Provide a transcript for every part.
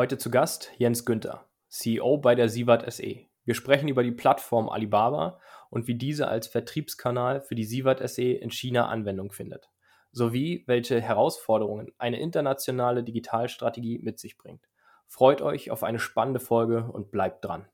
Heute zu Gast Jens Günther, CEO bei der Sivat SE. Wir sprechen über die Plattform Alibaba und wie diese als Vertriebskanal für die Sivat SE in China Anwendung findet, sowie welche Herausforderungen eine internationale Digitalstrategie mit sich bringt. Freut euch auf eine spannende Folge und bleibt dran.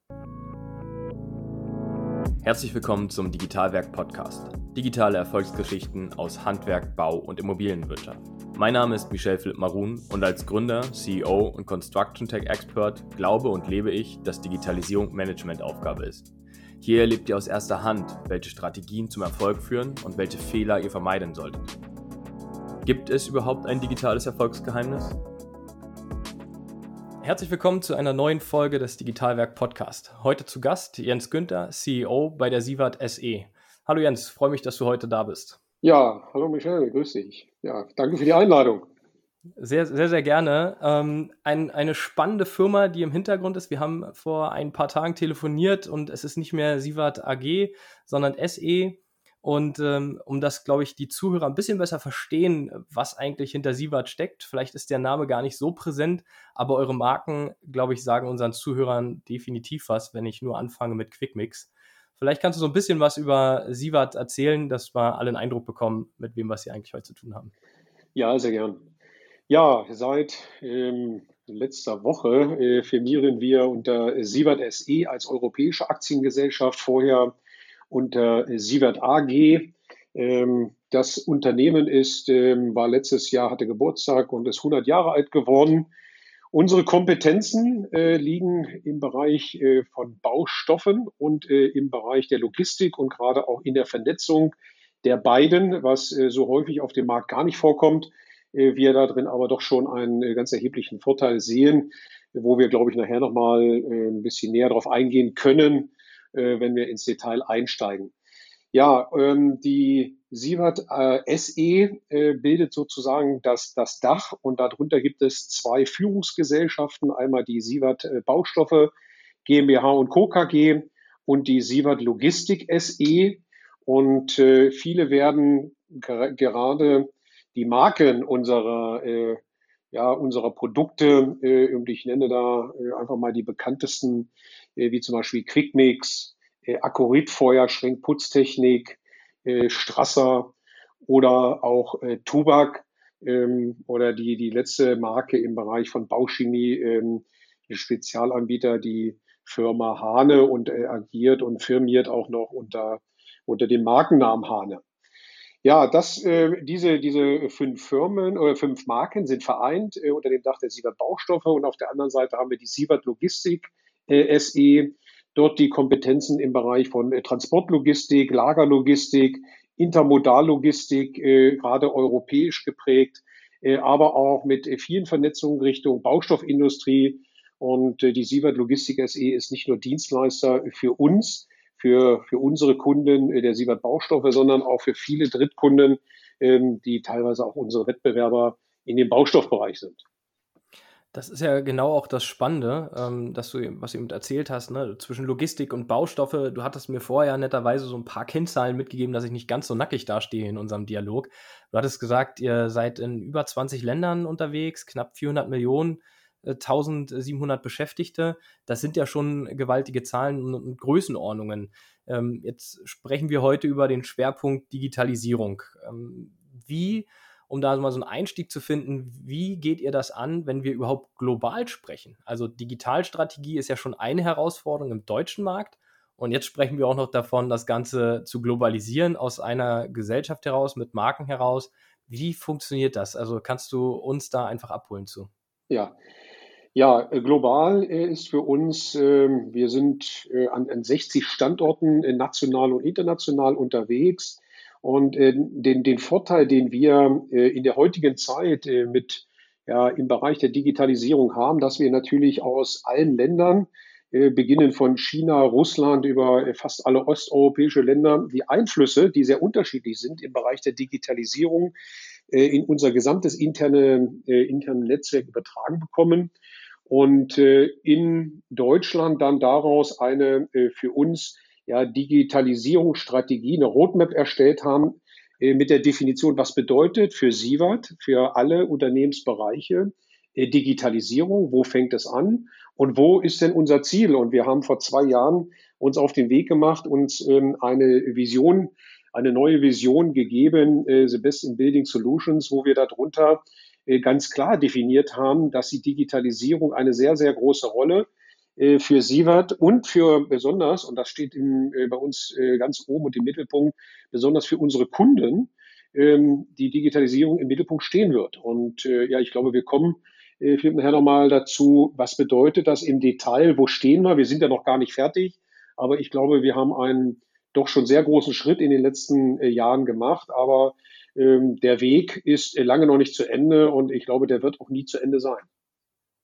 Herzlich willkommen zum Digitalwerk Podcast. Digitale Erfolgsgeschichten aus Handwerk, Bau und Immobilienwirtschaft. Mein Name ist Michel Philipp Marun und als Gründer, CEO und Construction Tech Expert glaube und lebe ich, dass Digitalisierung Managementaufgabe ist. Hier erlebt ihr aus erster Hand, welche Strategien zum Erfolg führen und welche Fehler ihr vermeiden solltet. Gibt es überhaupt ein digitales Erfolgsgeheimnis? Herzlich willkommen zu einer neuen Folge des Digitalwerk Podcast. Heute zu Gast Jens Günther, CEO bei der Sivat SE. Hallo Jens, freue mich, dass du heute da bist. Ja, hallo Michel, grüß dich. Ja, danke für die Einladung. Sehr, sehr, sehr gerne. Ähm, ein, eine spannende Firma, die im Hintergrund ist. Wir haben vor ein paar Tagen telefoniert und es ist nicht mehr Sivat AG, sondern SE. Und ähm, um das, glaube ich, die Zuhörer ein bisschen besser verstehen, was eigentlich hinter Sivat steckt, vielleicht ist der Name gar nicht so präsent, aber eure Marken, glaube ich, sagen unseren Zuhörern definitiv was, wenn ich nur anfange mit Quickmix. Vielleicht kannst du so ein bisschen was über Sivat erzählen, dass wir alle einen Eindruck bekommen, mit wem was sie eigentlich heute zu tun haben. Ja, sehr gern. Ja, seit ähm, letzter Woche äh, firmieren wir unter Sivat SE als europäische Aktiengesellschaft, vorher unter Sivat AG. Ähm, das Unternehmen ist, ähm, war letztes Jahr, hatte Geburtstag und ist 100 Jahre alt geworden. Unsere Kompetenzen äh, liegen im Bereich äh, von Baustoffen und äh, im Bereich der Logistik und gerade auch in der Vernetzung der beiden, was äh, so häufig auf dem Markt gar nicht vorkommt. Äh, wir da drin aber doch schon einen äh, ganz erheblichen Vorteil sehen, wo wir, glaube ich, nachher nochmal äh, ein bisschen näher darauf eingehen können, äh, wenn wir ins Detail einsteigen. Ja, ähm, die Sievert äh, SE äh, bildet sozusagen das, das Dach und darunter gibt es zwei Führungsgesellschaften, einmal die Sievert äh, Baustoffe GmbH und Co. KG und die Sievert Logistik SE. Und äh, viele werden ger gerade die Marken unserer, äh, ja, unserer Produkte, äh, und ich nenne da äh, einfach mal die bekanntesten, äh, wie zum Beispiel Quickmix, äh, Akoritfeuer, Schränkputztechnik, äh, Strasser oder auch äh, Tubak ähm, oder die, die letzte Marke im Bereich von Bauchemie, ähm, Spezialanbieter, die Firma Hane und äh, agiert und firmiert auch noch unter, unter dem Markennamen Hane. Ja, das, äh, diese, diese fünf Firmen oder fünf Marken sind vereint äh, unter dem Dach der Siebert Baustoffe und auf der anderen Seite haben wir die Siebert Logistik äh, SE, dort die Kompetenzen im Bereich von äh, Transportlogistik, Lagerlogistik, Intermodallogistik, äh, gerade europäisch geprägt, äh, aber auch mit äh, vielen Vernetzungen Richtung Baustoffindustrie. Und äh, die Siebert Logistik SE ist nicht nur Dienstleister für uns, für, für unsere Kunden äh, der Siebert Baustoffe, sondern auch für viele Drittkunden, ähm, die teilweise auch unsere Wettbewerber in dem Baustoffbereich sind. Das ist ja genau auch das Spannende, ähm, dass du, was du eben erzählt hast, ne? zwischen Logistik und Baustoffe. Du hattest mir vorher netterweise so ein paar Kennzahlen mitgegeben, dass ich nicht ganz so nackig dastehe in unserem Dialog. Du hattest gesagt, ihr seid in über 20 Ländern unterwegs, knapp 400 Millionen, 1700 Beschäftigte. Das sind ja schon gewaltige Zahlen und, und Größenordnungen. Ähm, jetzt sprechen wir heute über den Schwerpunkt Digitalisierung. Ähm, wie um da mal so einen Einstieg zu finden, wie geht ihr das an, wenn wir überhaupt global sprechen? Also Digitalstrategie ist ja schon eine Herausforderung im deutschen Markt. Und jetzt sprechen wir auch noch davon, das Ganze zu globalisieren aus einer Gesellschaft heraus, mit Marken heraus. Wie funktioniert das? Also kannst du uns da einfach abholen zu? Ja, ja, global äh, ist für uns, ähm, wir sind äh, an 60 Standorten äh, national und international unterwegs. Und äh, den, den Vorteil, den wir äh, in der heutigen Zeit äh, mit ja, im Bereich der Digitalisierung haben, dass wir natürlich aus allen Ländern, äh, beginnen von China, Russland über äh, fast alle osteuropäische Länder, die Einflüsse, die sehr unterschiedlich sind im Bereich der Digitalisierung, äh, in unser gesamtes interne, äh, interne Netzwerk übertragen bekommen und äh, in Deutschland dann daraus eine äh, für uns ja, Digitalisierungsstrategie, eine Roadmap erstellt haben äh, mit der Definition, was bedeutet für Sievert, für alle Unternehmensbereiche Digitalisierung, wo fängt es an und wo ist denn unser Ziel? Und wir haben vor zwei Jahren uns auf den Weg gemacht, uns ähm, eine Vision, eine neue Vision gegeben, äh, The Best in Building Solutions, wo wir darunter äh, ganz klar definiert haben, dass die Digitalisierung eine sehr, sehr große Rolle äh, für Sievert und für besonders, und das steht im, äh, bei uns äh, ganz oben und im Mittelpunkt, besonders für unsere Kunden, ähm, die Digitalisierung im Mittelpunkt stehen wird. Und äh, ja, ich glaube, wir kommen äh, vielleicht nachher nochmal dazu, was bedeutet das im Detail, wo stehen wir? Wir sind ja noch gar nicht fertig, aber ich glaube, wir haben einen doch schon sehr großen Schritt in den letzten äh, Jahren gemacht, aber der Weg ist äh, lange noch nicht zu Ende und ich glaube, der wird auch nie zu Ende sein.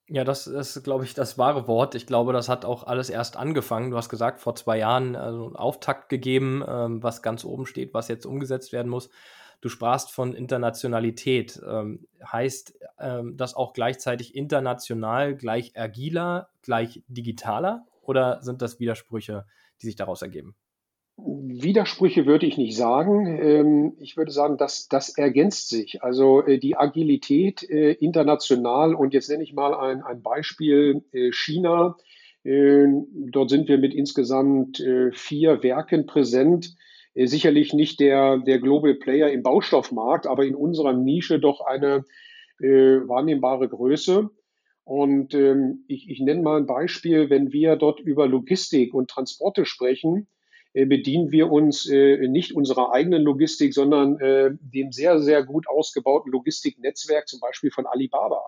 Ja, das ist, glaube ich, das wahre Wort. Ich glaube, das hat auch alles erst angefangen. Du hast gesagt, vor zwei Jahren also einen Auftakt gegeben, ähm, was ganz oben steht, was jetzt umgesetzt werden muss. Du sprachst von Internationalität. Ähm, heißt ähm, das auch gleichzeitig international gleich agiler, gleich digitaler? Oder sind das Widersprüche, die sich daraus ergeben? Widersprüche würde ich nicht sagen. Ähm, ich würde sagen, dass das ergänzt sich. Also äh, die Agilität äh, international und jetzt nenne ich mal ein, ein Beispiel äh, China. Dort sind wir mit insgesamt vier Werken präsent sicherlich nicht der, der Global Player im Baustoffmarkt, aber in unserer Nische doch eine wahrnehmbare Größe. Und ähm, ich, ich nenne mal ein Beispiel, wenn wir dort über Logistik und Transporte sprechen, bedienen wir uns äh, nicht unserer eigenen Logistik, sondern äh, dem sehr, sehr gut ausgebauten Logistiknetzwerk, zum Beispiel von Alibaba.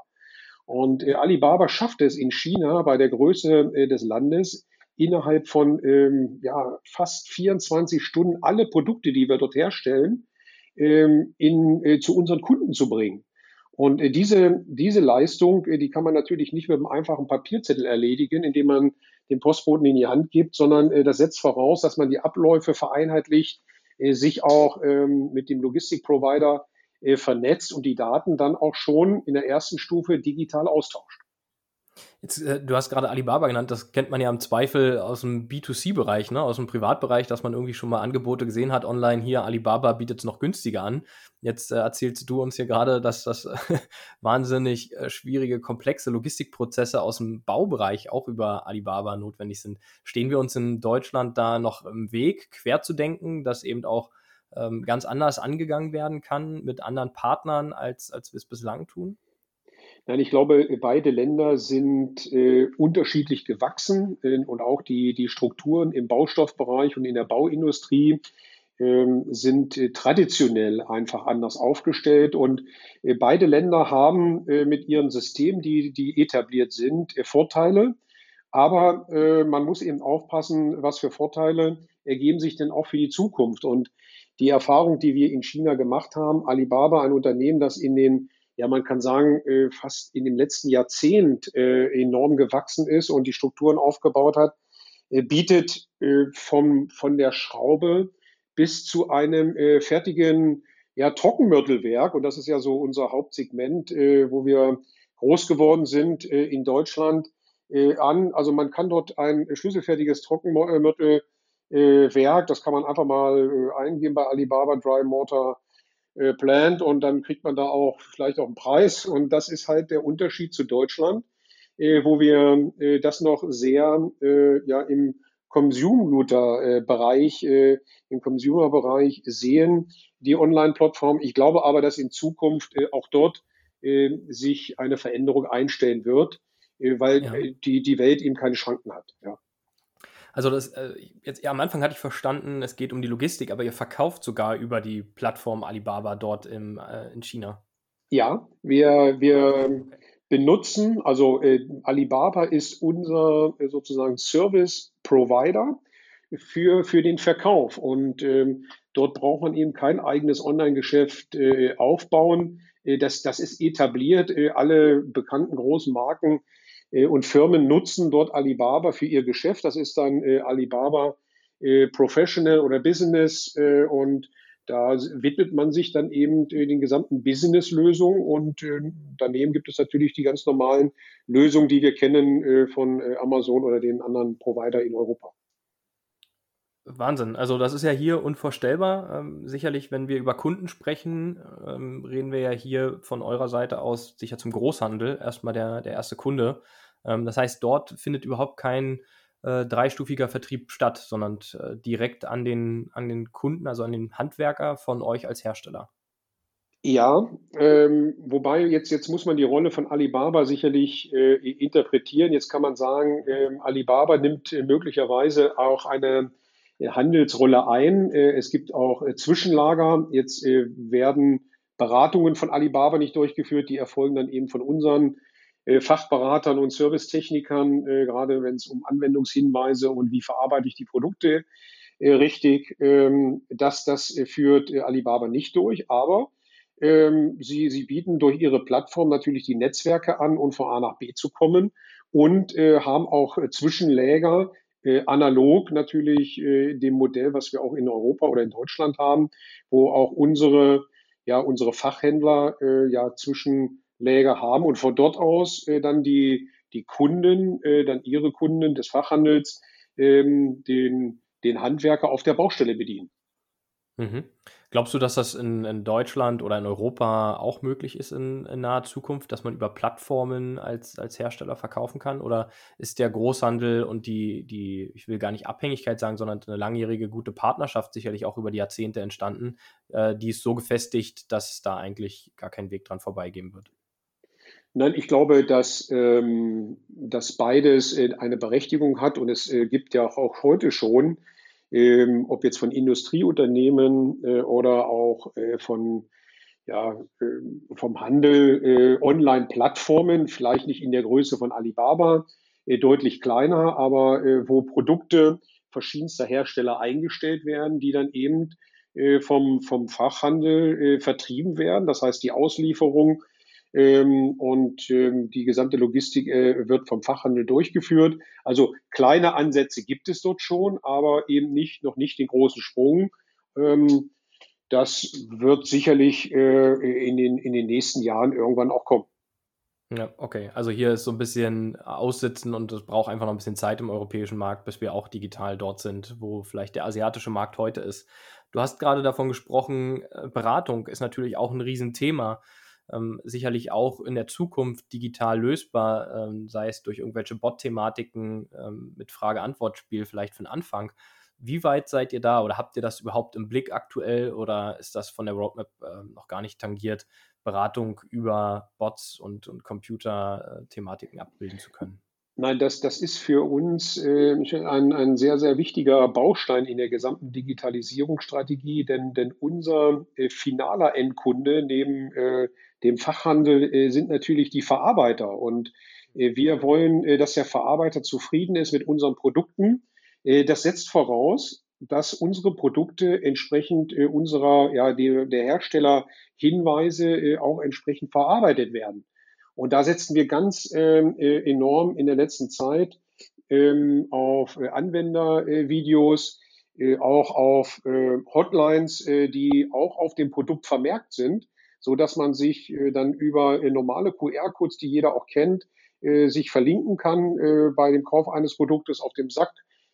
Und äh, Alibaba schafft es in China bei der Größe äh, des Landes, innerhalb von ähm, ja, fast 24 Stunden alle Produkte, die wir dort herstellen, ähm, in, äh, zu unseren Kunden zu bringen. Und äh, diese, diese Leistung, äh, die kann man natürlich nicht mit einem einfachen Papierzettel erledigen, indem man den Postboten in die Hand gibt, sondern äh, das setzt voraus, dass man die Abläufe vereinheitlicht, äh, sich auch ähm, mit dem Logistikprovider äh, vernetzt und die Daten dann auch schon in der ersten Stufe digital austauscht. Jetzt, äh, du hast gerade Alibaba genannt, das kennt man ja im Zweifel aus dem B2C-Bereich, ne? aus dem Privatbereich, dass man irgendwie schon mal Angebote gesehen hat online, hier Alibaba bietet es noch günstiger an. Jetzt äh, erzählst du uns hier gerade, dass das wahnsinnig äh, schwierige, komplexe Logistikprozesse aus dem Baubereich auch über Alibaba notwendig sind. Stehen wir uns in Deutschland da noch im Weg, quer zu denken, dass eben auch ähm, ganz anders angegangen werden kann mit anderen Partnern, als, als wir es bislang tun? Nein, ich glaube, beide Länder sind äh, unterschiedlich gewachsen äh, und auch die, die Strukturen im Baustoffbereich und in der Bauindustrie äh, sind äh, traditionell einfach anders aufgestellt. Und äh, beide Länder haben äh, mit ihren Systemen, die, die etabliert sind, Vorteile. Aber man muss eben aufpassen, was für Vorteile ergeben sich denn auch für die Zukunft. Und die Erfahrung, die wir in China gemacht haben, Alibaba, ein Unternehmen, das in den ja, man kann sagen, äh, fast in dem letzten Jahrzehnt äh, enorm gewachsen ist und die Strukturen aufgebaut hat, äh, bietet vom, von der Schraube bis zu einem fertigen ja, Trockenmörtelwerk, und das ist ja so unser Hauptsegment, wo wir groß geworden sind in Deutschland, an. Also man kann dort ein schlüsselfertiges Trockenmörtelwerk, das kann man einfach mal eingeben bei Alibaba Dry Mortar äh, plant und dann kriegt man da auch vielleicht auch einen Preis. Und das ist halt der Unterschied zu Deutschland, äh, wo wir äh, das noch sehr äh, ja, im Consumer-Bereich, äh, im Consumer-Bereich sehen, die Online-Plattform. Ich glaube aber, dass in Zukunft äh, auch dort äh, sich eine Veränderung einstellen wird, äh, weil ja. Äh, die, die Welt eben keine Schranken hat. Ja. Also das, äh, jetzt ja, am Anfang hatte ich verstanden, es geht um die Logistik, aber ihr verkauft sogar über die Plattform Alibaba dort im, äh, in China. Ja, wir, wir benutzen, also äh, Alibaba ist unser äh, sozusagen Service Provider für, für den Verkauf. Und ähm, dort braucht man eben kein eigenes Online-Geschäft äh, aufbauen. Äh, das, das ist etabliert. Alle bekannten großen Marken und Firmen nutzen dort Alibaba für ihr Geschäft. Das ist dann äh, Alibaba äh, Professional oder Business und da widmet man sich dann eben den gesamten Business-Lösungen und daneben gibt es natürlich die ganz normalen Lösungen, die wir kennen von Amazon oder den anderen Provider in Europa. Wahnsinn. Also das ist ja hier unvorstellbar. Ähm, sicherlich, wenn wir über Kunden sprechen, ähm, reden wir ja hier von eurer Seite aus sicher zum Großhandel erstmal der, der erste Kunde. Ähm, das heißt, dort findet überhaupt kein äh, dreistufiger Vertrieb statt, sondern äh, direkt an den, an den Kunden, also an den Handwerker von euch als Hersteller. Ja, ähm, wobei jetzt, jetzt muss man die Rolle von Alibaba sicherlich äh, interpretieren. Jetzt kann man sagen, äh, Alibaba nimmt äh, möglicherweise auch eine äh, Handelsrolle ein. Äh, es gibt auch äh, Zwischenlager. Jetzt werden Beratungen von Alibaba nicht durchgeführt, die erfolgen dann eben von unseren Fachberatern und Servicetechnikern, gerade wenn es um Anwendungshinweise und wie verarbeite ich die Produkte richtig. Ähm, das, das führt Alibaba nicht durch, aber ähm, sie, sie bieten durch ihre Plattform natürlich die Netzwerke an, um von A nach B zu kommen und äh, haben auch äh, Zwischenläger, äh, analog natürlich äh, dem Modell, was wir auch in Europa oder in Deutschland haben, wo auch unsere, ja, unsere Fachhändler äh, ja Zwischenläger haben und von dort aus äh, dann die, die Kunden, äh, dann ihre Kunden des Fachhandels, ähm, den, den Handwerker auf der Baustelle bedienen. Mhm. Glaubst du, dass das in, in, Deutschland oder in Europa auch möglich ist in, in, naher Zukunft, dass man über Plattformen als, als Hersteller verkaufen kann? Oder ist der Großhandel und die, die, ich will gar nicht Abhängigkeit sagen, sondern eine langjährige gute Partnerschaft sicherlich auch über die Jahrzehnte entstanden, äh, die ist so gefestigt, dass da eigentlich gar kein Weg dran vorbeigehen wird? Nein, ich glaube, dass, ähm, dass beides äh, eine Berechtigung hat und es äh, gibt ja auch heute schon ähm, ob jetzt von Industrieunternehmen äh, oder auch äh, von ja, äh, vom Handel, äh, Online-Plattformen, vielleicht nicht in der Größe von Alibaba, äh, deutlich kleiner, aber äh, wo Produkte verschiedenster Hersteller eingestellt werden, die dann eben äh, vom, vom Fachhandel äh, vertrieben werden. Das heißt, die Auslieferung ähm, und ähm, die gesamte Logistik äh, wird vom Fachhandel durchgeführt. Also kleine Ansätze gibt es dort schon, aber eben nicht, noch nicht den großen Sprung. Ähm, das wird sicherlich äh, in, den, in den nächsten Jahren irgendwann auch kommen. Ja, okay. Also hier ist so ein bisschen aussitzen und es braucht einfach noch ein bisschen Zeit im europäischen Markt, bis wir auch digital dort sind, wo vielleicht der asiatische Markt heute ist. Du hast gerade davon gesprochen, äh, Beratung ist natürlich auch ein Riesenthema ähm, sicherlich auch in der Zukunft digital lösbar, ähm, sei es durch irgendwelche Bot-Thematiken ähm, mit Frage-Antwort-Spiel vielleicht für den Anfang. Wie weit seid ihr da oder habt ihr das überhaupt im Blick aktuell oder ist das von der Roadmap äh, noch gar nicht tangiert, Beratung über Bots und, und Computer-Thematiken abbilden zu können? Nein, das, das ist für uns äh, ein, ein sehr, sehr wichtiger Baustein in der gesamten Digitalisierungsstrategie, denn, denn unser äh, finaler Endkunde neben äh, dem Fachhandel äh, sind natürlich die Verarbeiter. Und äh, wir wollen, äh, dass der Verarbeiter zufrieden ist mit unseren Produkten. Äh, das setzt voraus, dass unsere Produkte entsprechend äh, unserer, ja, die, der Hersteller Hinweise äh, auch entsprechend verarbeitet werden. Und da setzen wir ganz ähm, äh, enorm in der letzten Zeit ähm, auf äh, Anwendervideos, äh, auch auf äh, Hotlines, äh, die auch auf dem Produkt vermerkt sind, so dass man sich äh, dann über äh, normale QR-Codes, die jeder auch kennt, äh, sich verlinken kann äh, bei dem Kauf eines Produktes auf dem Sack.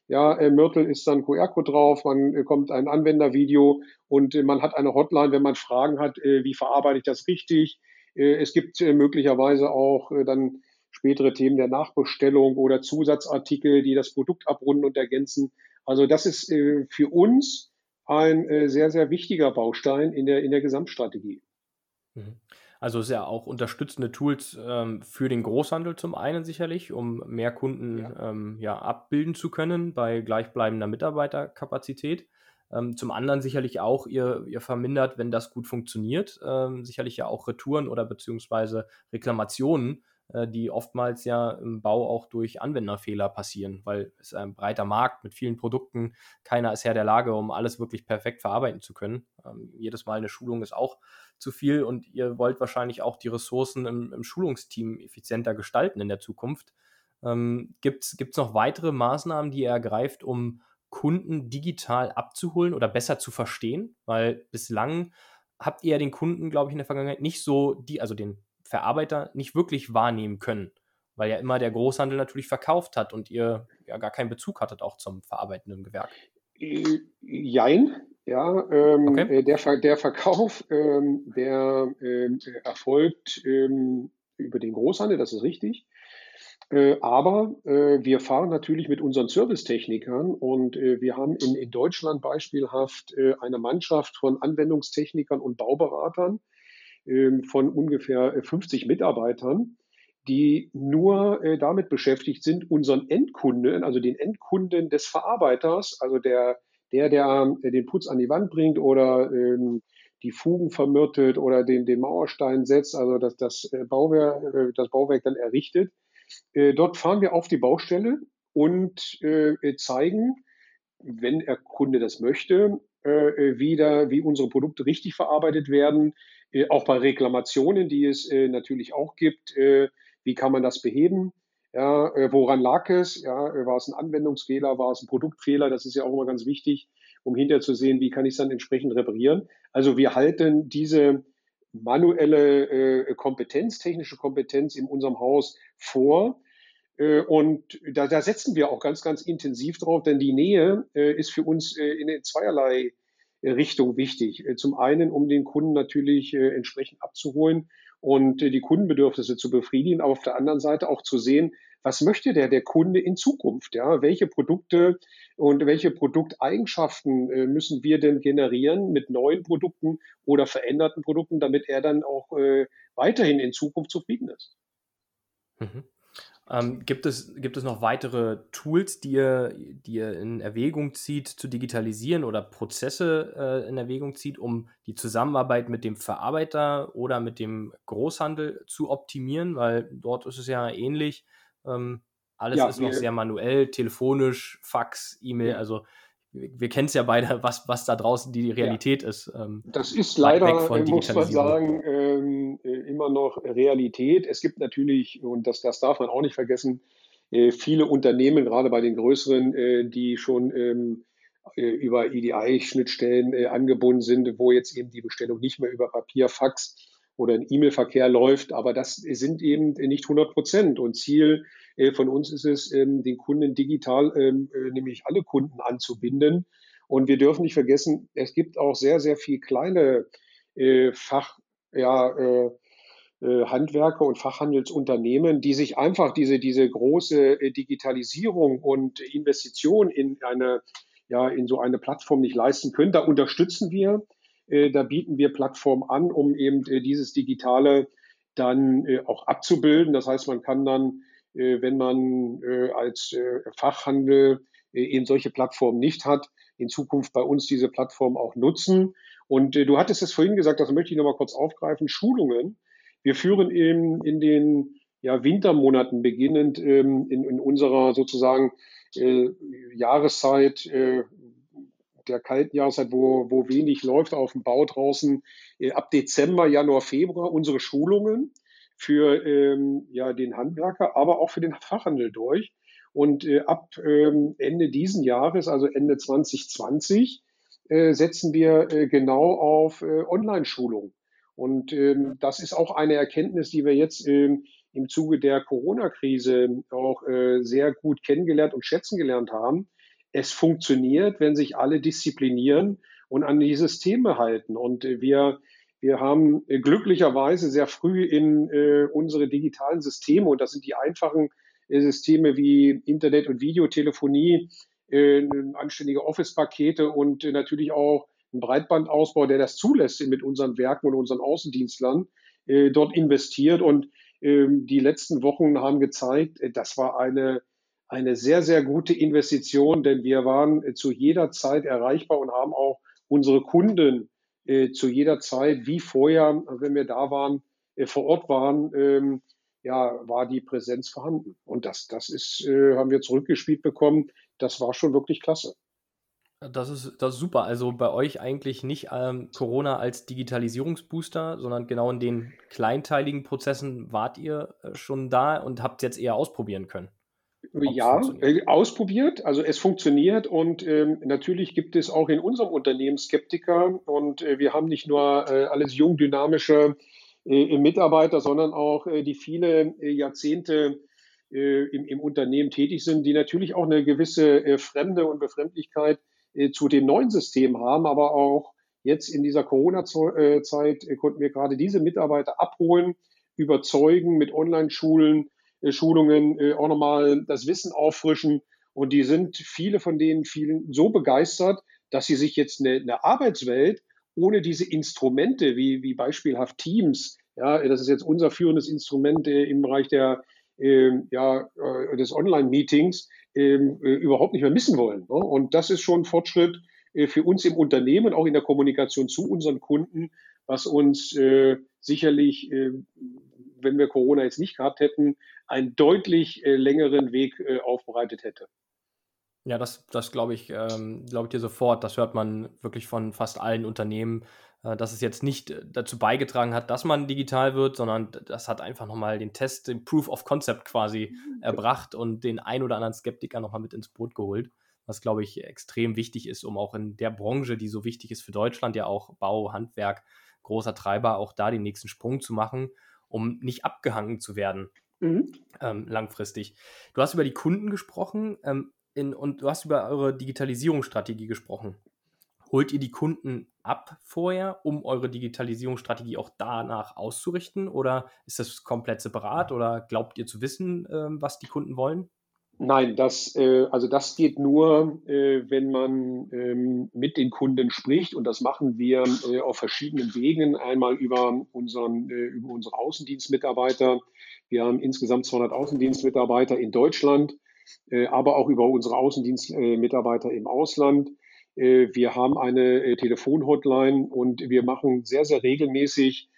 Ja, äh, Myrtle ist dann QR-Code drauf, man äh, kommt ein Anwendervideo und äh, man hat eine Hotline, wenn man Fragen hat, äh, wie verarbeite ich das richtig, äh, es gibt äh, möglicherweise auch äh, dann spätere Themen der Nachbestellung oder Zusatzartikel, die das Produkt abrunden und ergänzen. Also das ist für uns ein sehr, sehr wichtiger Baustein in der, in der Gesamtstrategie. Mhm. Also es ist ja auch unterstützende Tools ähm, für den Großhandel zum einen sicherlich, um mehr Kunden ja. Ähm, ja, abbilden zu können bei gleichbleibender Mitarbeiterkapazität. Ähm, zum anderen sicherlich auch, ihr, ihr vermindert, wenn das gut funktioniert, ähm, sicherlich ja auch Retouren oder beziehungsweise Reklamationen, äh, die oftmals ja im Bau auch durch Anwenderfehler passieren, weil es ein breiter Markt mit vielen Produkten, keiner ist Herr der Lage, um alles wirklich perfekt verarbeiten zu können. Ähm, jedes Mal eine Schulung ist auch zu viel und ihr wollt wahrscheinlich auch die Ressourcen im, im Schulungsteam effizienter gestalten in der Zukunft. Ähm, Gibt es noch weitere Maßnahmen, die ihr ergreift, um Kunden digital abzuholen oder besser zu verstehen? Weil bislang habt ihr ja den Kunden, glaube ich, in der Vergangenheit nicht so, die, also den Verarbeiter, nicht wirklich wahrnehmen können, weil ja immer der Großhandel natürlich verkauft hat und ihr ja gar keinen Bezug hattet auch zum verarbeitenden Gewerk. jein. Ja, ähm, okay. Äh, der, Ver der Verkauf, ähm, der äh, erfolgt ähm, über den Großhandel, das ist richtig. Äh, aber äh, wir fahren natürlich mit unseren Servicetechnikern und äh, wir haben in, in Deutschland beispielhaft äh, eine Mannschaft von Anwendungstechnikern und Bauberatern ähm, von ungefähr 50 Mitarbeitern, die nur damit beschäftigt sind, unseren Endkunden, also den Endkunden des Verarbeiters, also der der, der, den Putz an die Wand bringt oder ähm, die Fugen vermürtet oder den, den Mauerstein setzt, also dass das äh, Bauwerk, äh, das Bauwerk dann errichtet. Äh, dort fahren wir auf die Baustelle und äh, zeigen, wenn der Kunde das möchte, äh, wie, da, wie unsere Produkte richtig verarbeitet werden, auch bei Reklamationen, die es natürlich auch gibt, wie kann man das beheben. Ja, woran lag es? Ja, war es ein Anwendungsfehler? War es ein Produktfehler? Das ist ja auch immer ganz wichtig, um hinterher zu sehen, wie kann ich es dann entsprechend reparieren. Also wir halten diese manuelle äh, Kompetenz, technische Kompetenz in unserem Haus vor. Äh, und da, da setzen wir auch ganz, ganz intensiv drauf, denn die Nähe äh, ist für uns äh, in zweierlei Richtung wichtig. Zum einen, um den Kunden natürlich entsprechend abzuholen und äh, die Kundenbedürfnisse zu befriedigen, aber auf der anderen Seite auch zu sehen, was möchte der, der Kunde in Zukunft? Ja? Welche Produkte und welche Produkteigenschaften äh, müssen wir denn generieren mit neuen Produkten oder veränderten Produkten, damit er dann auch äh, weiterhin in Zukunft zufrieden ist? Mhm. Ähm, gibt, es, gibt es noch weitere Tools, die ihr, die ihr in Erwägung zieht, zu digitalisieren oder Prozesse äh, in Erwägung zieht, um die Zusammenarbeit mit dem Verarbeiter oder mit dem Großhandel zu optimieren? Weil dort ist es ja ähnlich. Ähm, alles ja, ist noch sehr manuell, telefonisch, Fax, E-Mail. Ja. Also wir kennen es ja beide, was, was da draußen die Realität ja. ist. Ähm, das ist leider, muss man sagen, ähm, äh, immer noch Realität. Es gibt natürlich, und das, das darf man auch nicht vergessen, äh, viele Unternehmen, gerade bei den größeren, äh, die schon ähm, äh, über EDI-Schnittstellen äh, angebunden sind, wo jetzt eben die Bestellung nicht mehr über Papier, Fax oder ein E-Mail-Verkehr läuft. Aber das sind eben nicht 100 Prozent. Und Ziel äh, von uns ist es, ähm, den Kunden digital, ähm, äh, nämlich alle Kunden anzubinden. Und wir dürfen nicht vergessen, es gibt auch sehr, sehr viel kleine äh, Fach, ja, Handwerker und Fachhandelsunternehmen, die sich einfach diese, diese große Digitalisierung und Investition in eine, ja, in so eine Plattform nicht leisten können. Da unterstützen wir da bieten wir Plattformen an, um eben äh, dieses Digitale dann äh, auch abzubilden. Das heißt, man kann dann, wenn man als Fachhandel eben solche Plattformen nicht hat, in Zukunft bei uns diese Plattform auch nutzen. Und du hattest es vorhin gesagt, das möchte ich nochmal kurz aufgreifen, Schulungen. Wir führen eben in den ja, Wintermonaten beginnend ähm, in, in unserer sozusagen äh, Jahreszeit, äh, der kalten Jahreszeit, wo, wo wenig läuft auf dem Bau draußen, äh, ab Dezember, Januar, Februar unsere Schulungen für ähm, ja, den Handwerker, aber auch für den Fachhandel durch. Und äh, ab ähm, Ende diesen Jahres, also Ende 2020, äh, setzen wir äh, genau auf äh, Online-Schulung. Und ähm, das ist auch eine Erkenntnis, die wir jetzt ähm, im Zuge der Corona-Krise auch äh, sehr gut kennengelernt und schätzen gelernt haben es funktioniert, wenn sich alle disziplinieren und an die Systeme halten. Und äh, wir, wir haben äh, glücklicherweise sehr früh in äh, unsere digitalen Systeme, und das sind die einfachen äh, Systeme wie Internet- und Videotelefonie, äh, anständige Office-Pakete und äh, natürlich auch ein Breitbandausbau, der das zulässt mit unseren Werken und unseren Außendienstlern, äh, dort investiert. Und äh, die letzten Wochen haben gezeigt, das war eine eine sehr, sehr gute Investition, denn wir waren äh, zu jeder Zeit erreichbar und haben auch unsere Kunden äh, zu jeder Zeit, wie vorher, wenn wir da waren, äh, vor Ort waren, ähm, ja, war die Präsenz vorhanden. Und das, das ist, äh, haben wir zurückgespielt bekommen. Das war schon wirklich klasse. Das ist, das ist super. Also bei euch eigentlich nicht ähm, Corona als Digitalisierungsbooster, sondern genau in den kleinteiligen Prozessen wart ihr äh, schon da und habt jetzt eher ausprobieren können. Ja, äh, ausprobiert. Also es funktioniert und ähm, natürlich gibt es auch in unserem Unternehmen Skeptiker und äh, wir haben nicht nur äh, alles jung dynamische äh, Mitarbeiter, sondern auch äh, die viele äh, Jahrzehnte im, im, Unternehmen tätig sind, die natürlich auch eine gewisse Fremde und Befremdlichkeit zu dem neuen System haben, aber auch jetzt in dieser Corona-Zeit konnten wir gerade diese Mitarbeiter abholen, überzeugen mit Online-Schulen, Schulungen auch nochmal das Wissen auffrischen. Und die sind viele von denen vielen so begeistert, dass sie sich jetzt eine, eine Arbeitswelt ohne diese Instrumente wie, wie beispielhaft Teams, ja, das ist jetzt unser führendes Instrument äh, im Bereich der, äh, ja, äh, des Online-Meetings, ähm, äh, überhaupt nicht mehr missen wollen. Ne? Und das ist schon ein Fortschritt äh, für uns im Unternehmen, auch in der Kommunikation zu unseren Kunden, was uns äh, sicherlich, wenn wir Corona jetzt nicht gehabt hätten, einen deutlich längeren Weg aufbereitet hätte. Ja, das, das glaube ich, ähm, glaube ich dir sofort. Das hört man wirklich von fast allen Unternehmen, äh, dass es jetzt nicht äh, dazu beigetragen hat, dass man digital wird, sondern das hat einfach nochmal den Test, den Proof of Concept quasi mhm. erbracht und den ein oder anderen Skeptiker nochmal mit ins Boot geholt. Was, glaube ich, extrem wichtig ist, um auch in der Branche, die so wichtig ist für Deutschland, ja auch Bau, Handwerk, großer Treiber, auch da den nächsten Sprung zu machen, um nicht abgehangen zu werden. Mhm. Ähm, langfristig. Du hast über die Kunden gesprochen. Ähm, in, und du hast über eure Digitalisierungsstrategie gesprochen. Holt ihr die Kunden ab vorher, um eure Digitalisierungsstrategie auch danach auszurichten? Oder ist das komplett separat? Oder glaubt ihr zu wissen, ähm, was die Kunden wollen? Nein, das, äh, also das geht nur, äh, wenn man ähm, mit den Kunden spricht. Und das machen wir äh, auf verschiedenen Wegen. Einmal über, unseren, äh, über unsere Außendienstmitarbeiter. Wir haben insgesamt 200 Außendienstmitarbeiter in Deutschland. Äh, aber auch über unsere Außendienstmitarbeiter im Ausland. Äh, wir haben eine äh, Telefonhotline und wir machen sehr, sehr regelmäßig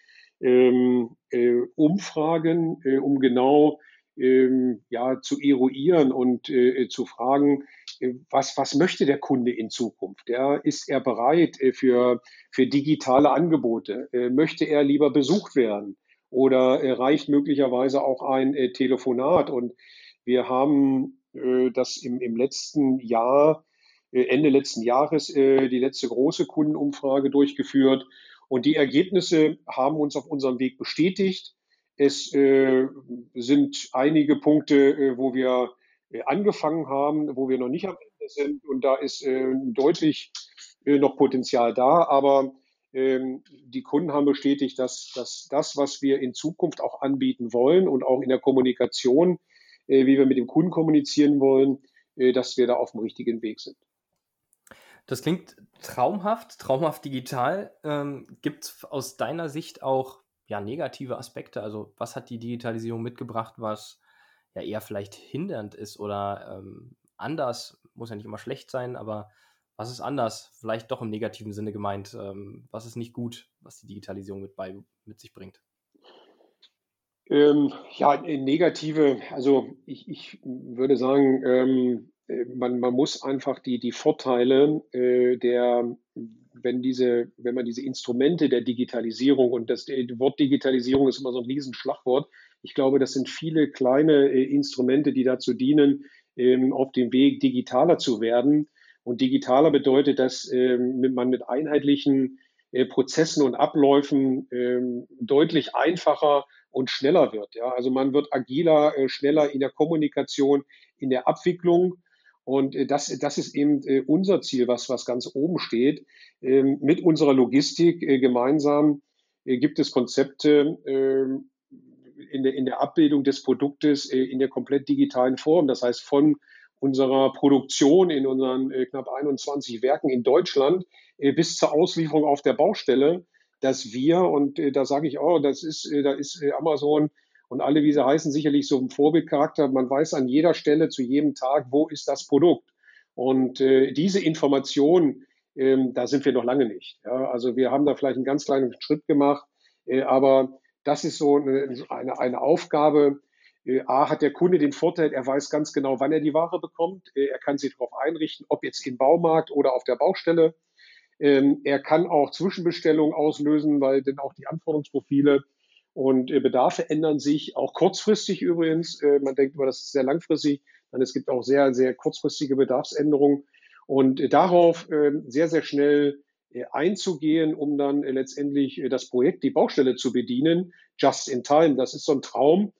ähm, Umfragen, um genau ähm, ja, zu eruieren und zu fragen, was, was möchte der Kunde in Zukunft? Ja, ist er bereit für, für digitale Angebote? möchte er lieber besucht werden? Oder reicht möglicherweise auch ein Telefonat? Und wir haben äh, das im, im letzten Jahr, äh, Ende letzten Jahres, äh, die letzte große Kundenumfrage durchgeführt. Und die Ergebnisse haben uns auf unserem Weg bestätigt. Es äh, sind einige Punkte, äh, wo wir äh, angefangen haben, wo wir noch nicht am Ende sind. Und da ist äh, deutlich äh, noch Potenzial da. Aber ähm, die Kunden haben bestätigt, dass, dass das, was wir in Zukunft auch anbieten wollen und auch in der Kommunikation äh, wie wir mit dem Kunden kommunizieren wollen, dass wir da auf dem richtigen Weg sind. Das klingt traumhaft, traumhaft digital. Ähm, Gibt es aus deiner Sicht auch ja, negative Aspekte? Also was hat die Digitalisierung mitgebracht, was ja eher vielleicht hindernd ist oder ähm, anders, muss ja nicht immer schlecht sein, aber was ist anders? Vielleicht doch im negativen Sinne gemeint. Ähm, was ist nicht gut, was die Digitalisierung mit, bei, mit sich bringt? Ähm, ja, negative, also ich, ich würde sagen, ähm, äh, man, man muss einfach die, die Vorteile äh, der, wenn diese, wenn man diese Instrumente der Digitalisierung und das Wort Digitalisierung ist immer so ein Riesenschlagwort. Ich glaube, das sind viele kleine äh, Instrumente, die dazu dienen, ähm, auf dem Weg digitaler zu werden. Und digitaler bedeutet, dass ähm, man mit einheitlichen äh, Prozessen und Abläufen ähm, deutlich einfacher und schneller wird. Ja? Also man wird agiler, äh, schneller in der Kommunikation, in der Abwicklung. Und äh, das, das ist eben äh, unser Ziel, was, was ganz oben steht. Ähm, mit unserer Logistik äh, gemeinsam gibt es Konzepte ähm, in, der, in der Abbildung des Produktes in der komplett digitalen Form. Das heißt, von unserer Produktion in unseren knapp 21 Werken in Deutschland bis zur Auslieferung auf der Baustelle dass wir, und da sage ich auch, das ist, da ist Amazon und alle, wie sie heißen, sicherlich so ein Vorbildcharakter. Man weiß an jeder Stelle zu jedem Tag, wo ist das Produkt. Und äh, diese Information, ähm, da sind wir noch lange nicht. Ja? Also wir haben da vielleicht einen ganz kleinen Schritt gemacht, äh, aber das ist so eine, eine, eine Aufgabe. Äh, A hat der Kunde den Vorteil, er weiß ganz genau, wann er die Ware bekommt. Äh, er kann sich darauf einrichten, ob jetzt im Baumarkt oder auf der Baustelle. Ähm, er kann auch Zwischenbestellungen auslösen, weil dann auch die Anforderungsprofile und äh, Bedarfe ändern sich, auch kurzfristig übrigens. Äh, man denkt immer, das ist sehr langfristig, dann es gibt auch sehr, sehr kurzfristige Bedarfsänderungen. Und äh, darauf äh, sehr, sehr schnell äh, einzugehen, um dann äh, letztendlich das Projekt, die Baustelle zu bedienen, just in time, das ist so ein Traum.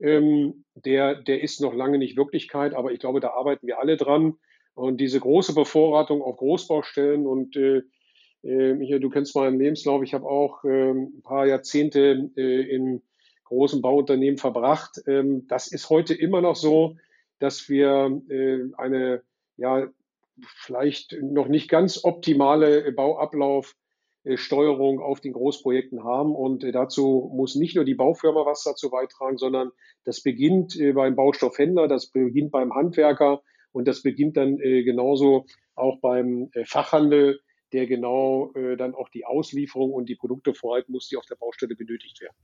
Ähm, der, der ist noch lange nicht Wirklichkeit, aber ich glaube, da arbeiten wir alle dran. Und diese große Bevorratung auf Großbaustellen und äh, äh, Michael, du kennst meinen Lebenslauf. Ich habe auch äh, ein paar Jahrzehnte äh, in großen Bauunternehmen verbracht. Ähm, das ist heute immer noch so, dass wir äh, eine ja vielleicht noch nicht ganz optimale Bauablaufsteuerung auf den Großprojekten haben. Und äh, dazu muss nicht nur die Baufirma was dazu beitragen, sondern das beginnt äh, beim Baustoffhändler, das beginnt beim Handwerker und das beginnt dann genauso auch beim Fachhandel der genau äh, dann auch die Auslieferung und die Produkte vorhalten muss, die auf der Baustelle benötigt werden.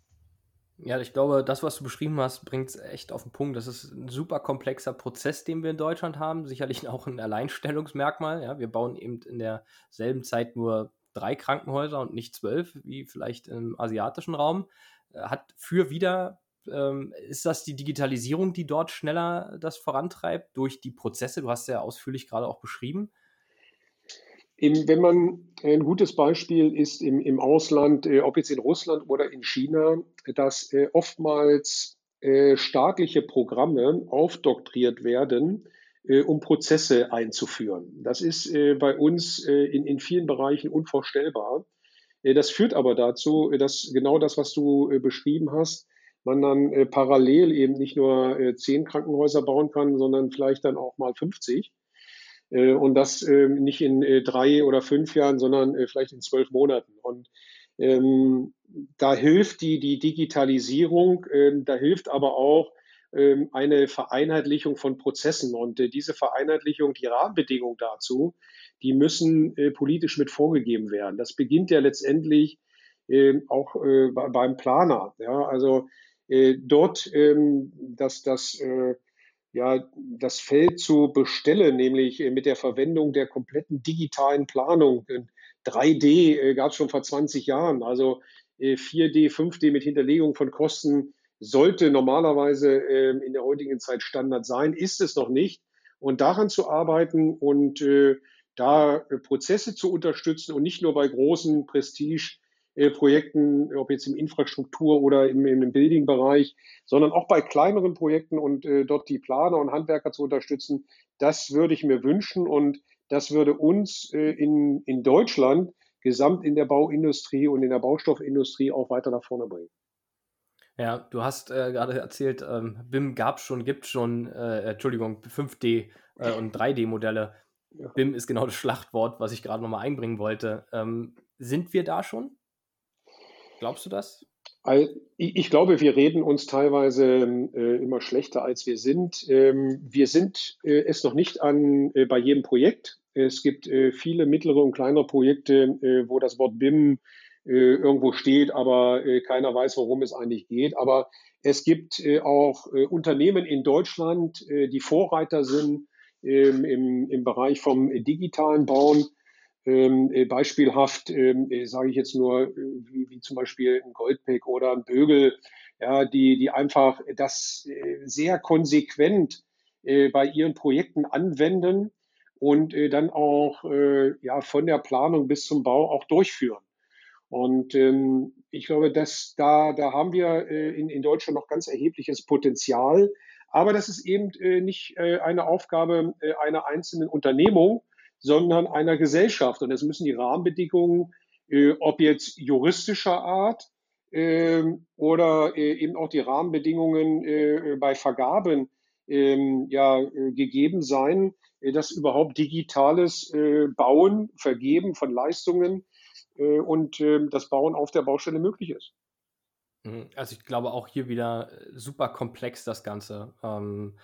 Ja, ich glaube, das, was du beschrieben hast, bringt es echt auf den Punkt. Das ist ein super komplexer Prozess, den wir in Deutschland haben. Sicherlich auch ein Alleinstellungsmerkmal. Ja, wir bauen eben in derselben Zeit nur drei Krankenhäuser und nicht zwölf, wie vielleicht im asiatischen Raum. Äh, hat für wieder, ähm, ist das die Digitalisierung, die dort schneller das vorantreibt durch die Prozesse? Du hast ja ausführlich gerade auch beschrieben. Im, wenn man ein gutes Beispiel ist im, im Ausland, äh, ob jetzt in Russland oder in China, dass äh, oftmals äh, staatliche Programme aufdoktriert werden, äh, um Prozesse einzuführen. Das ist äh, bei uns äh, in, in vielen Bereichen unvorstellbar. das führt aber dazu, dass genau das, was du beschrieben hast, man dann parallel eben nicht nur zehn Krankenhäuser bauen kann, sondern vielleicht dann auch mal 50 äh, und das äh, nicht in äh, drei oder fünf Jahren, sondern äh, vielleicht in zwölf Monaten. Und ähm, da hilft die, die Digitalisierung, ähm, da hilft aber auch ähm, eine Vereinheitlichung von Prozessen. Und äh, diese Vereinheitlichung, die Rahmenbedingungen dazu, die müssen äh, politisch mit vorgegeben werden. Das beginnt ja letztendlich äh, auch äh, beim Planer. Ja? Also äh, dort, ähm, dass das äh, ja, das Feld zu bestellen, nämlich äh, mit der Verwendung der kompletten digitalen Planung. 3D gab es schon vor 20 Jahren, also 4D, äh, 5D mit Hinterlegung von Kosten sollte normalerweise ähm, in der heutigen Zeit Standard sein, ist es noch nicht. Und daran zu arbeiten und äh, da Prozesse zu unterstützen und nicht nur bei großen Prestige Projekten, ob jetzt im Infrastruktur- oder im, im Building-Bereich, sondern auch bei kleineren Projekten und äh, dort die Planer und Handwerker zu unterstützen. Das würde ich mir wünschen und das würde uns äh, in, in Deutschland gesamt in der Bauindustrie und in der Baustoffindustrie auch weiter nach vorne bringen. Ja, du hast äh, gerade erzählt, ähm, BIM gab schon, gibt schon, äh, Entschuldigung, 5D äh, und 3D-Modelle. Ja. BIM ist genau das Schlachtwort, was ich gerade nochmal einbringen wollte. Ähm, sind wir da schon? Glaubst du das? Ich glaube, wir reden uns teilweise äh, immer schlechter, als wir sind. Ähm, wir sind äh, es noch nicht an äh, bei jedem Projekt. Es gibt viele mittlere und kleinere Projekte, wo das Wort BIM irgendwo steht, aber keiner weiß, worum es eigentlich geht. Aber es gibt auch Unternehmen in Deutschland, die Vorreiter sind ähm, im, im Bereich vom digitalen Bauen ähm, äh, beispielhaft, ähm, äh, sage ich jetzt nur, äh, wie, wie zum Beispiel ein Goldpick oder ein Bögel, ja, die, die einfach das äh, sehr konsequent bei ihren Projekten anwenden und dann auch ja, von der Planung bis zum Bau auch durchführen. Und ähm, ich glaube, dass da, da haben wir äh, in, in Deutschland noch ganz erhebliches Potenzial. Aber das ist eben äh, nicht äh, eine Aufgabe äh, einer einzelnen Unternehmung, sondern einer Gesellschaft. Und es müssen die Rahmenbedingungen, äh, ob jetzt juristischer Art äh, oder äh, eben auch die Rahmenbedingungen äh, bei Vergaben ähm, ja, äh, gegeben sein, äh, dass überhaupt digitales Bauen, Vergeben von Leistungen und ähm, das Bauen auf der Baustelle möglich ist. Mhm. Also ich glaube auch hier wieder super komplex das Ganze. Ähm,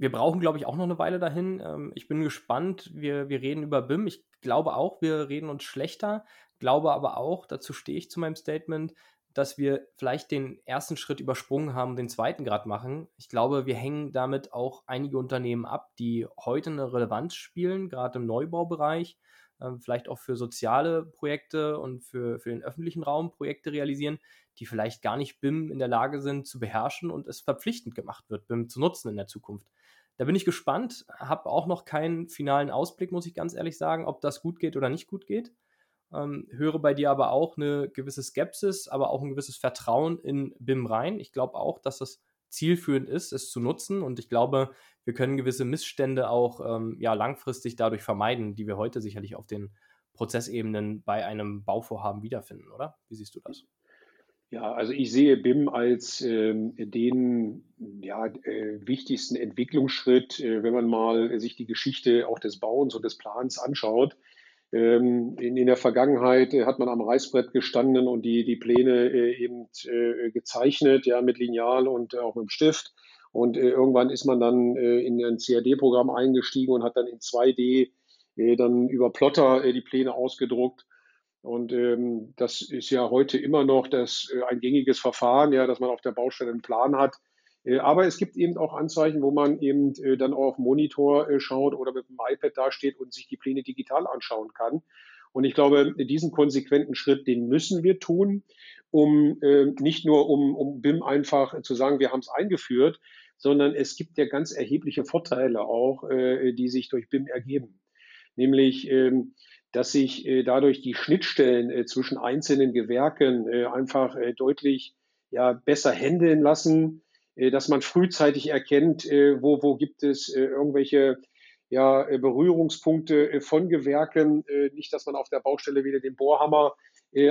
wir brauchen, glaube ich, auch noch eine Weile dahin. Ähm, ich bin gespannt. Wir, wir reden über BIM. Ich glaube auch, wir reden uns schlechter. Glaube aber auch, dazu stehe ich zu meinem Statement, dass wir vielleicht den ersten Schritt übersprungen haben, den zweiten Grad machen. Ich glaube, wir hängen damit auch einige Unternehmen ab, die heute eine Relevanz spielen, gerade im Neubaubereich, äh, vielleicht auch für soziale Projekte und für, für den öffentlichen Raum Projekte realisieren, die vielleicht gar nicht BIM in der Lage sind zu beherrschen und es verpflichtend gemacht wird, BIM zu nutzen in der Zukunft. Da bin ich gespannt, habe auch noch keinen finalen Ausblick, muss ich ganz ehrlich sagen, ob das gut geht oder nicht gut geht. Ähm, höre bei dir aber auch eine gewisse Skepsis, aber auch ein gewisses Vertrauen in BIM rein. Ich glaube auch, dass es zielführend ist, es zu nutzen. Und ich glaube, wir können gewisse Missstände auch ähm, ja, langfristig dadurch vermeiden, die wir heute sicherlich auf den Prozessebenen bei einem Bauvorhaben wiederfinden, oder? Wie siehst du das? Ja, also ich sehe BIM als ähm, den ja, äh, wichtigsten Entwicklungsschritt, äh, wenn man mal sich die Geschichte auch des Bauens und des Plans anschaut. Ähm, in, in, der Vergangenheit äh, hat man am Reißbrett gestanden und die, die Pläne äh, eben äh, gezeichnet, ja, mit Lineal und auch mit dem Stift. Und äh, irgendwann ist man dann in ein CAD-Programm eingestiegen und hat dann in 2D dann über Plotter die Pläne ausgedruckt. Und ähm, das ist ja heute immer noch das, äh, ein gängiges Verfahren, ja, dass man auf der Baustelle einen Plan hat. Äh, aber es gibt eben auch Anzeichen, wo man eben äh, dann auch auf Monitor äh, schaut oder mit dem iPad dasteht und sich die Pläne digital anschauen kann. Und ich glaube, diesen konsequenten Schritt, den müssen wir tun, um äh, nicht nur um, um BIM einfach zu sagen, wir haben es eingeführt, sondern es gibt ja ganz erhebliche Vorteile auch, äh, die sich durch BIM ergeben. Nämlich ähm, dass sich äh, dadurch die Schnittstellen äh, zwischen einzelnen Gewerken äh, einfach deutlich ja, besser handeln lassen, dass man frühzeitig erkennt, wo, wo gibt es irgendwelche ja, Berührungspunkte von Gewerken. Nicht, dass man auf der Baustelle wieder den Bohrhammer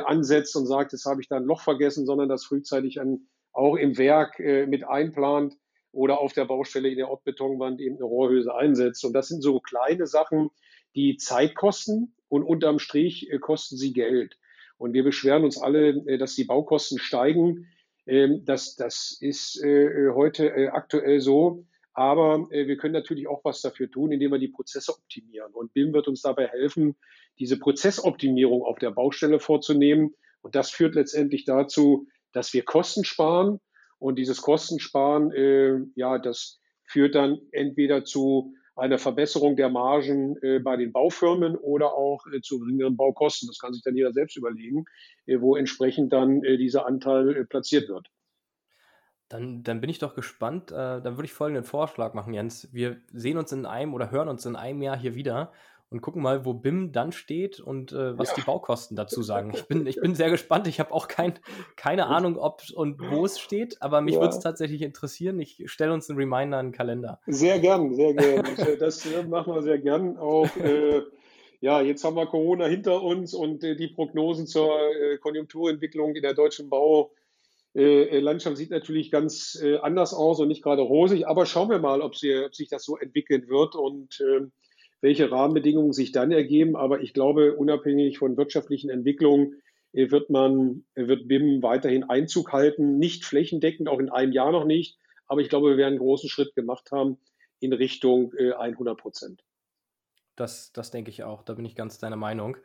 ansetzt und sagt, jetzt habe ich da ein Loch vergessen, sondern das frühzeitig an, auch im Werk mit einplant oder auf der Baustelle in der Ortbetonwand eben eine Rohrhöse einsetzt. Und das sind so kleine Sachen, die Zeit kosten, und unterm Strich äh, kosten sie Geld. Und wir beschweren uns alle, äh, dass die Baukosten steigen. Ähm, das, das ist äh, heute aktuell so. Aber wir können natürlich auch was dafür tun, indem wir die Prozesse optimieren. Und BIM wird uns dabei helfen, diese Prozessoptimierung auf der Baustelle vorzunehmen. Und das führt letztendlich dazu, dass wir Kosten sparen. Und dieses Kostensparen, ja, das führt dann entweder zu eine Verbesserung der Margen äh, bei den Baufirmen oder auch äh, zu geringeren Baukosten. Das kann sich dann jeder selbst überlegen, äh, wo entsprechend dann äh, dieser Anteil äh, platziert wird. Dann, dann bin ich doch gespannt. Äh, dann würde ich folgenden Vorschlag machen, Jens. Wir sehen uns in einem oder hören uns in einem Jahr hier wieder und gucken mal, wo BIM dann steht und äh, was ja. die Baukosten dazu sagen. Ich bin, ich bin sehr gespannt. Ich habe auch kein, keine Ahnung, ob und wo es steht, aber mich ja. würde es tatsächlich interessieren. Ich stelle uns einen Reminder in den Kalender. Sehr gern, sehr gern. Äh, das äh, machen wir sehr gern. Auch äh, ja, jetzt haben wir Corona hinter uns und äh, die Prognosen zur äh, Konjunkturentwicklung in der deutschen Baulandschaft sieht natürlich ganz anders aus und nicht gerade rosig. Aber schauen wir mal, ob, sie, ob sich das so entwickeln wird und ähm, welche Rahmenbedingungen sich dann ergeben. Aber ich glaube, unabhängig von wirtschaftlichen Entwicklungen äh, wird man, äh, wird BIM weiterhin Einzug halten. Nicht flächendeckend, auch in einem Jahr noch nicht. Aber ich glaube, wir werden einen großen Schritt gemacht haben in Richtung 100 äh, Prozent. Das, das denke ich auch. Da bin ich ganz deiner Meinung.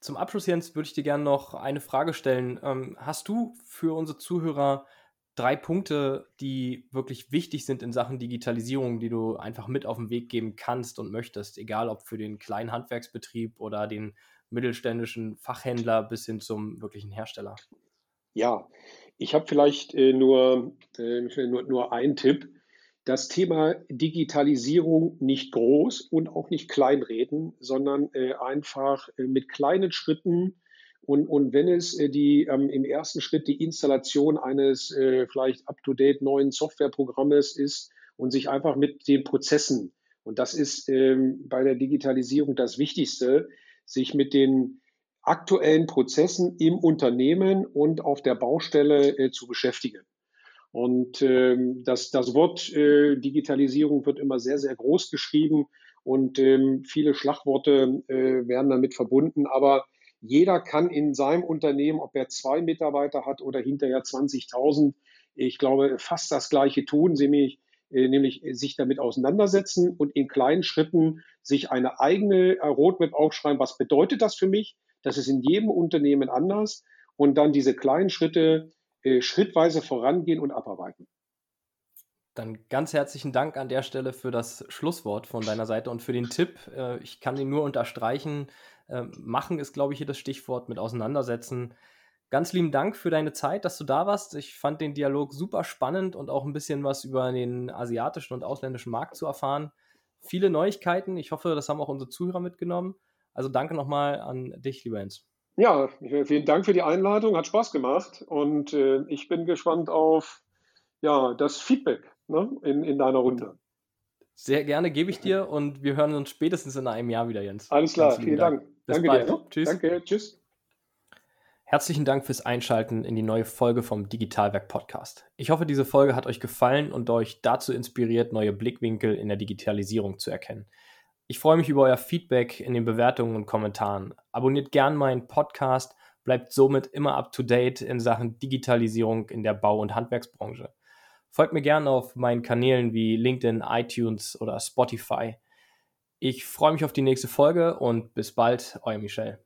Zum Abschluss, Jens, würde ich dir gerne noch eine Frage stellen. Ähm, hast du für unsere Zuhörer drei Punkte, die wirklich wichtig sind in Sachen Digitalisierung, die du einfach mit auf den Weg geben kannst und möchtest, egal ob für den kleinen Handwerksbetrieb oder den mittelständischen Fachhändler bis hin zum wirklichen Hersteller? Ja, ich habe vielleicht äh, nur, äh, nur, nur einen Tipp. Das Thema Digitalisierung nicht groß und auch nicht kleinreden, sondern äh, einfach äh, mit kleinen Schritten und, und wenn es äh, die ähm, im ersten Schritt die Installation eines äh, vielleicht up-to-date neuen Softwareprogrammes ist und sich einfach mit den Prozessen, und das ist ähm, bei der Digitalisierung das Wichtigste, sich mit den aktuellen Prozessen im Unternehmen und auf der Baustelle äh, zu beschäftigen. Und ähm, das, das Wort äh, Digitalisierung wird immer sehr, sehr groß geschrieben und ähm, viele Schlagworte äh, werden damit verbunden. Aber jeder kann in seinem Unternehmen, ob er zwei Mitarbeiter hat oder hinterher 20.000, ich glaube, fast das Gleiche tun, nämlich, äh, nämlich sich damit auseinandersetzen und in kleinen Schritten sich eine eigene äh, Roadmap aufschreiben. Was bedeutet das für mich? Das ist in jedem Unternehmen anders und dann diese kleinen Schritte äh, schrittweise vorangehen und abarbeiten. Dann ganz herzlichen Dank an der Stelle für das Schlusswort von deiner Seite und für den Tipp. Ich kann ihn nur unterstreichen. Ähm, machen ist, glaube ich, hier das Stichwort mit auseinandersetzen. Ganz lieben Dank für deine Zeit, dass du da warst. Ich fand den Dialog super spannend und auch ein bisschen was über den asiatischen und ausländischen Markt zu erfahren. Viele Neuigkeiten. Ich hoffe, das haben auch unsere Zuhörer mitgenommen. Also danke nochmal an dich, lieber Jens. Ja, vielen Dank für die Einladung. Hat Spaß gemacht. Und äh, ich bin gespannt auf ja, das Feedback ne, in, in deiner Runde. Sehr gerne gebe ich dir und wir hören uns spätestens in einem Jahr wieder, Jens. Alles klar, vielen Dank. Dank. Bis Danke bald. dir. Ne? Tschüss. Danke, tschüss. Herzlichen Dank fürs Einschalten in die neue Folge vom Digitalwerk Podcast. Ich hoffe, diese Folge hat euch gefallen und euch dazu inspiriert, neue Blickwinkel in der Digitalisierung zu erkennen. Ich freue mich über euer Feedback in den Bewertungen und Kommentaren. Abonniert gern meinen Podcast, bleibt somit immer up to date in Sachen Digitalisierung in der Bau- und Handwerksbranche. Folgt mir gern auf meinen Kanälen wie LinkedIn, iTunes oder Spotify. Ich freue mich auf die nächste Folge und bis bald, euer Michel.